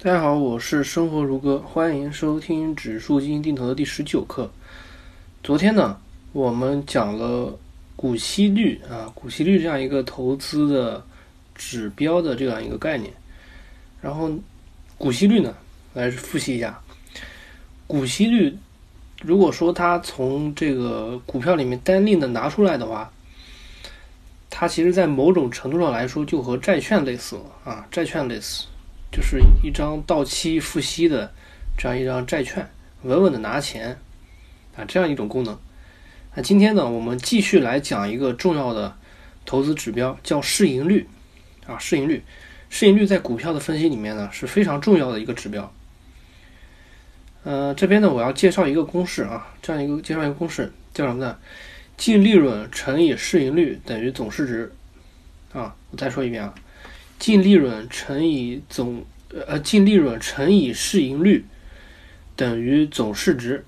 大家好，我是生活如歌，欢迎收听指数基金定投的第十九课。昨天呢，我们讲了股息率啊，股息率这样一个投资的指标的这样一个概念。然后，股息率呢，来复习一下，股息率如果说它从这个股票里面单另的拿出来的话，它其实在某种程度上来说，就和债券类似啊，债券类似。就是一张到期付息的这样一张债券，稳稳的拿钱啊，这样一种功能。那今天呢，我们继续来讲一个重要的投资指标，叫市盈率啊，市盈率，市盈率在股票的分析里面呢是非常重要的一个指标。呃，这边呢我要介绍一个公式啊，这样一个介绍一个公式叫什么呢？净利润乘以市盈率等于总市值啊，我再说一遍啊。净利润乘以总呃净利润乘以市盈率等于总市值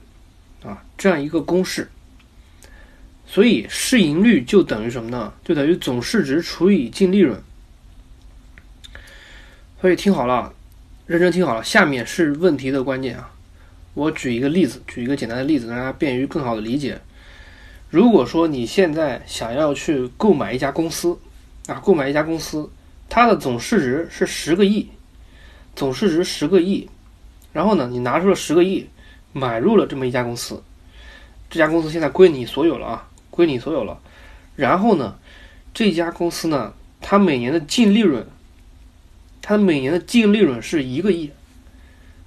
啊，这样一个公式。所以市盈率就等于什么呢？就等于总市值除以净利润。所以听好了，认真听好了，下面是问题的关键啊！我举一个例子，举一个简单的例子，大家便于更好的理解。如果说你现在想要去购买一家公司啊，购买一家公司。它的总市值是十个亿，总市值十个亿，然后呢，你拿出了十个亿，买入了这么一家公司，这家公司现在归你所有了啊，归你所有了。然后呢，这家公司呢，它每年的净利润，它每年的净利润是一个亿，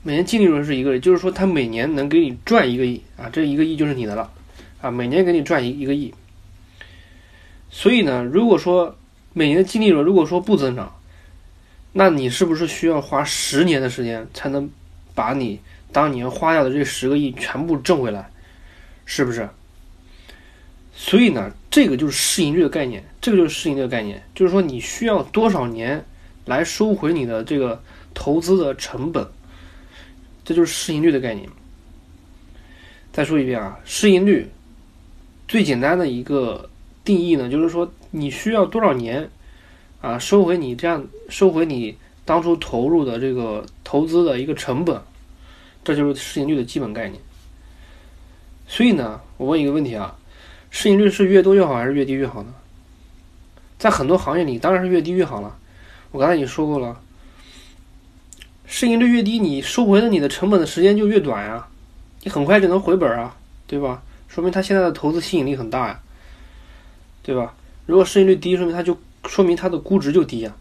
每年净利润是一个亿，就是说它每年能给你赚一个亿。啊，这一个亿就是你的了。啊，每年给你赚一一个亿。所以呢，如果说每年的净利润如果说不增长，那你是不是需要花十年的时间才能把你当年花掉的这十个亿全部挣回来？是不是？所以呢，这个就是市盈率的概念，这个就是市盈率的概念，就是说你需要多少年来收回你的这个投资的成本，这就是市盈率的概念。再说一遍啊，市盈率最简单的一个定义呢，就是说。你需要多少年啊收回你这样收回你当初投入的这个投资的一个成本？这就是市盈率的基本概念。所以呢，我问一个问题啊，市盈率是越多越好还是越低越好呢？在很多行业里，当然是越低越好了。我刚才已经说过了，市盈率越低，你收回的你的成本的时间就越短呀，你很快就能回本啊，对吧？说明它现在的投资吸引力很大呀，对吧？如果市盈率低，说明它就说明它的估值就低呀。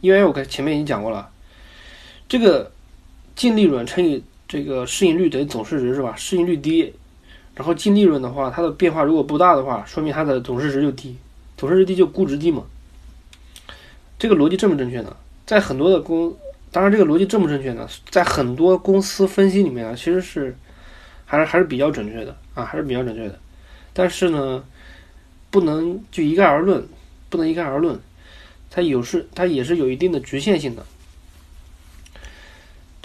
因为我跟前面已经讲过了，这个净利润乘以这个市盈率等于总市值是吧？市盈率低，然后净利润的话，它的变化如果不大的话，说明它的总市值就低，总市值低就估值低嘛。这个逻辑正不正确呢？在很多的公，当然这个逻辑正不正确呢？在很多公司分析里面啊，其实是还是还是比较准确的啊，还是比较准确的。但是呢？不能就一概而论，不能一概而论，它有是它也是有一定的局限性的。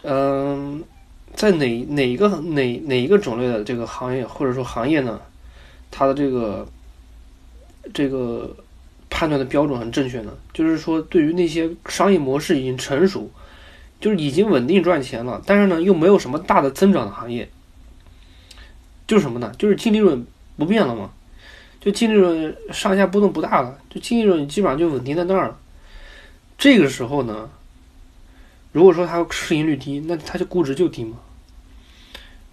嗯，在哪哪一个哪哪一个种类的这个行业或者说行业呢？它的这个这个判断的标准很正确呢？就是说，对于那些商业模式已经成熟，就是已经稳定赚钱了，但是呢又没有什么大的增长的行业，就是什么呢？就是净利润不变了嘛。就净利润上下波动不大了，就净利润基本上就稳定在那儿了。这个时候呢，如果说它市盈率低，那它就估值就低嘛，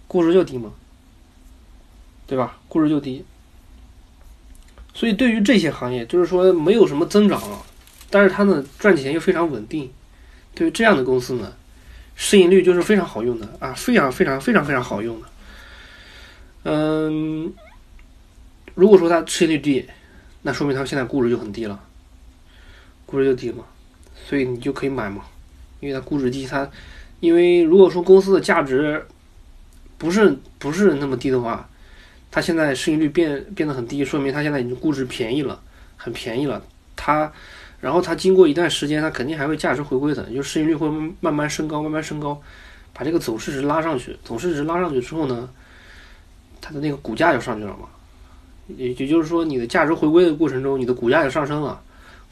估值就低嘛，对吧？估值就低。所以对于这些行业，就是说没有什么增长了，但是它呢赚钱又非常稳定，对于这样的公司呢，市盈率就是非常好用的啊，非常非常非常非常好用的，嗯。如果说它市盈率低，那说明它现在估值就很低了，估值就低嘛，所以你就可以买嘛，因为它估值低，它因为如果说公司的价值不是不是那么低的话，它现在市盈率变变得很低，说明它现在已经估值便宜了，很便宜了。它然后它经过一段时间，它肯定还会价值回归的，就市盈率会慢慢升高，慢慢升高，把这个总市值拉上去，总市值拉上去之后呢，它的那个股价就上去了嘛。也也就是说你的价值回归的过程中你的股价就上升了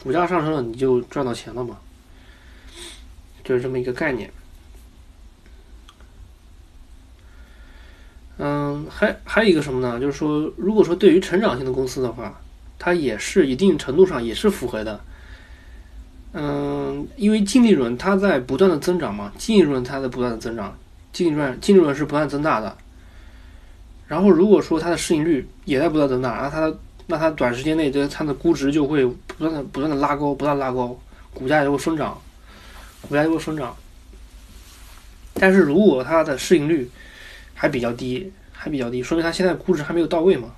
股价上升了你就赚到钱了嘛就是这么一个概念。嗯还还有一个什么呢？就是说如果说对于成长性的公司的话它也是一定程度上也是符合的。嗯因为净利润它在不断的增长嘛净利润它在不断的增长净利润净利润是不断增大的然后如果说它的市盈率也在不断增大，那它那它短时间内这它的估值就会不断的不断的拉高，不断拉高，股价就会疯涨，股价就会疯涨。但是如果它的市盈率还比较低，还比较低，说明它现在估值还没有到位嘛？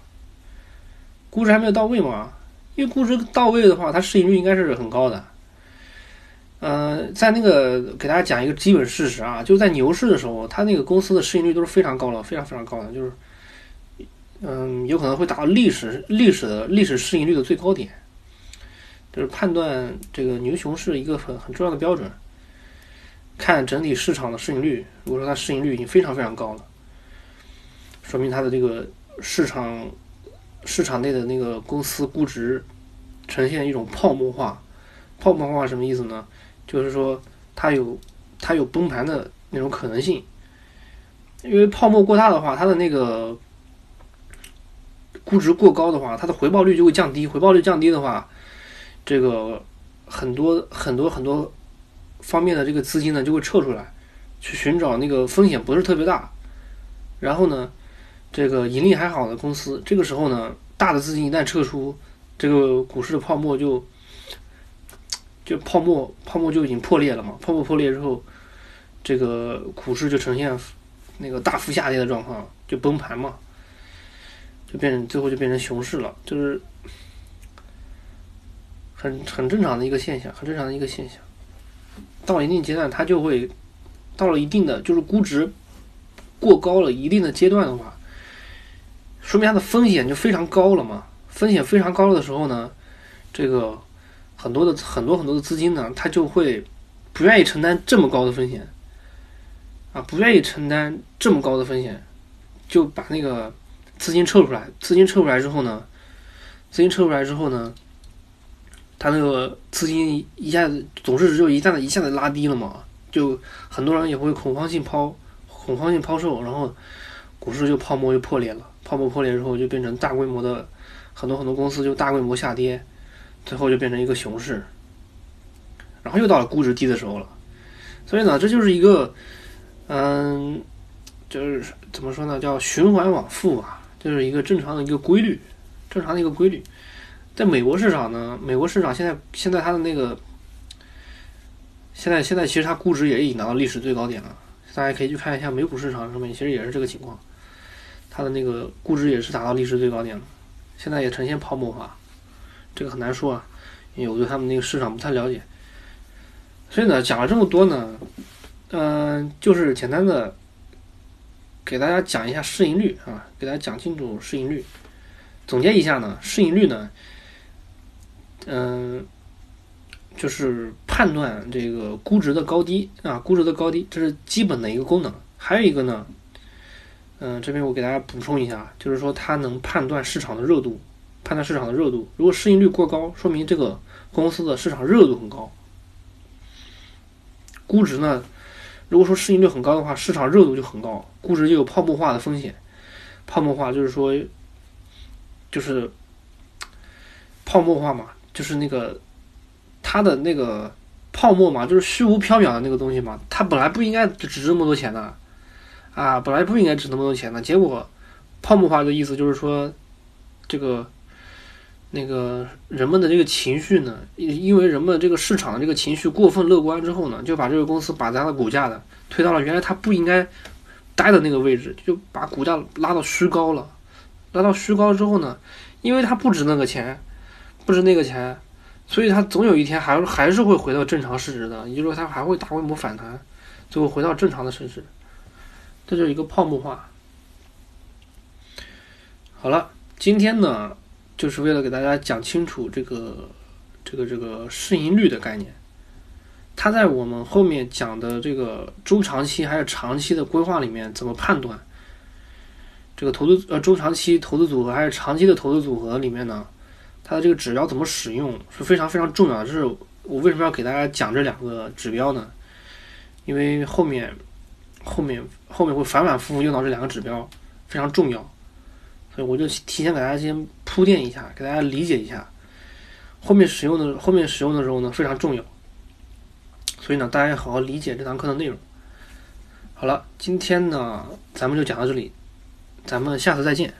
估值还没有到位嘛？因为估值到位的话，它市盈率应该是很高的。呃，在那个给大家讲一个基本事实啊，就在牛市的时候，它那个公司的市盈率都是非常高的，非常非常高的，就是，嗯，有可能会达到历史历史的历史市盈率的最高点，就是判断这个牛熊市一个很很重要的标准。看整体市场的市盈率，如果说它市盈率已经非常非常高了，说明它的这个市场市场内的那个公司估值呈现一种泡沫化。泡沫化什么意思呢？就是说，它有它有崩盘的那种可能性，因为泡沫过大的话，它的那个估值过高的话，它的回报率就会降低。回报率降低的话，这个很多很多很多方面的这个资金呢就会撤出来，去寻找那个风险不是特别大，然后呢，这个盈利还好的公司，这个时候呢，大的资金一旦撤出，这个股市的泡沫就。就泡沫，泡沫就已经破裂了嘛。泡沫破裂之后，这个股市就呈现那个大幅下跌的状况，就崩盘嘛，就变成最后就变成熊市了，就是很很正常的一个现象，很正常的一个现象。到一定阶段，它就会到了一定的就是估值过高了一定的阶段的话，说明它的风险就非常高了嘛。风险非常高的时候呢，这个。很多的很多很多的资金呢，他就会不愿意承担这么高的风险，啊，不愿意承担这么高的风险，就把那个资金撤出来。资金撤出来之后呢，资金撤出来之后呢，他那个资金一下子总市值就一下子一下子拉低了嘛，就很多人也会恐慌性抛，恐慌性抛售，然后股市就泡沫就破裂了。泡沫破裂之后，就变成大规模的很多很多公司就大规模下跌。最后就变成一个熊市，然后又到了估值低的时候了，所以呢，这就是一个，嗯，就是怎么说呢，叫循环往复啊，就是一个正常的一个规律，正常的一个规律。在美国市场呢，美国市场现在现在它的那个，现在现在其实它估值也已经达到历史最高点了，大家可以去看一下美股市场上面，其实也是这个情况，它的那个估值也是达到历史最高点了，现在也呈现泡沫化。这个很难说啊，因为我对他们那个市场不太了解，所以呢，讲了这么多呢，嗯，就是简单的给大家讲一下市盈率啊，给大家讲清楚市盈率。总结一下呢，市盈率呢，嗯，就是判断这个估值的高低啊，估值的高低，这是基本的一个功能。还有一个呢，嗯，这边我给大家补充一下，就是说它能判断市场的热度。判断市场的热度，如果市盈率过高，说明这个公司的市场热度很高。估值呢，如果说市盈率很高的话，市场热度就很高，估值就有泡沫化的风险。泡沫化就是说，就是泡沫化嘛，就是那个它的那个泡沫嘛，就是虚无缥缈的那个东西嘛，它本来不应该值这么多钱的啊，本来不应该值那么多钱的，结果泡沫化的意思就是说这个。那个人们的这个情绪呢，因因为人们这个市场的这个情绪过分乐观之后呢，就把这个公司把它的股价的推到了原来它不应该待的那个位置，就把股价拉到虚高了。拉到虚高之后呢，因为它不值那个钱，不值那个钱，所以它总有一天还还是会回到正常市值的，也就是说它还会大规模反弹，最后回到正常的市值。这就是一个泡沫化。好了，今天呢。就是为了给大家讲清楚这个这个这个市盈率的概念，它在我们后面讲的这个中长期还有长期的规划里面怎么判断这个投资呃中长期投资组合还是长期的投资组合里面呢？它的这个指标怎么使用是非常非常重要的。这是我为什么要给大家讲这两个指标呢？因为后面后面后面会反反复复用到这两个指标，非常重要，我就提前给大家先铺垫一下，给大家理解一下，后面使用的后面使用的时候呢非常重要，所以呢大家要好好理解这堂课的内容。好了，今天呢咱们就讲到这里，咱们下次再见。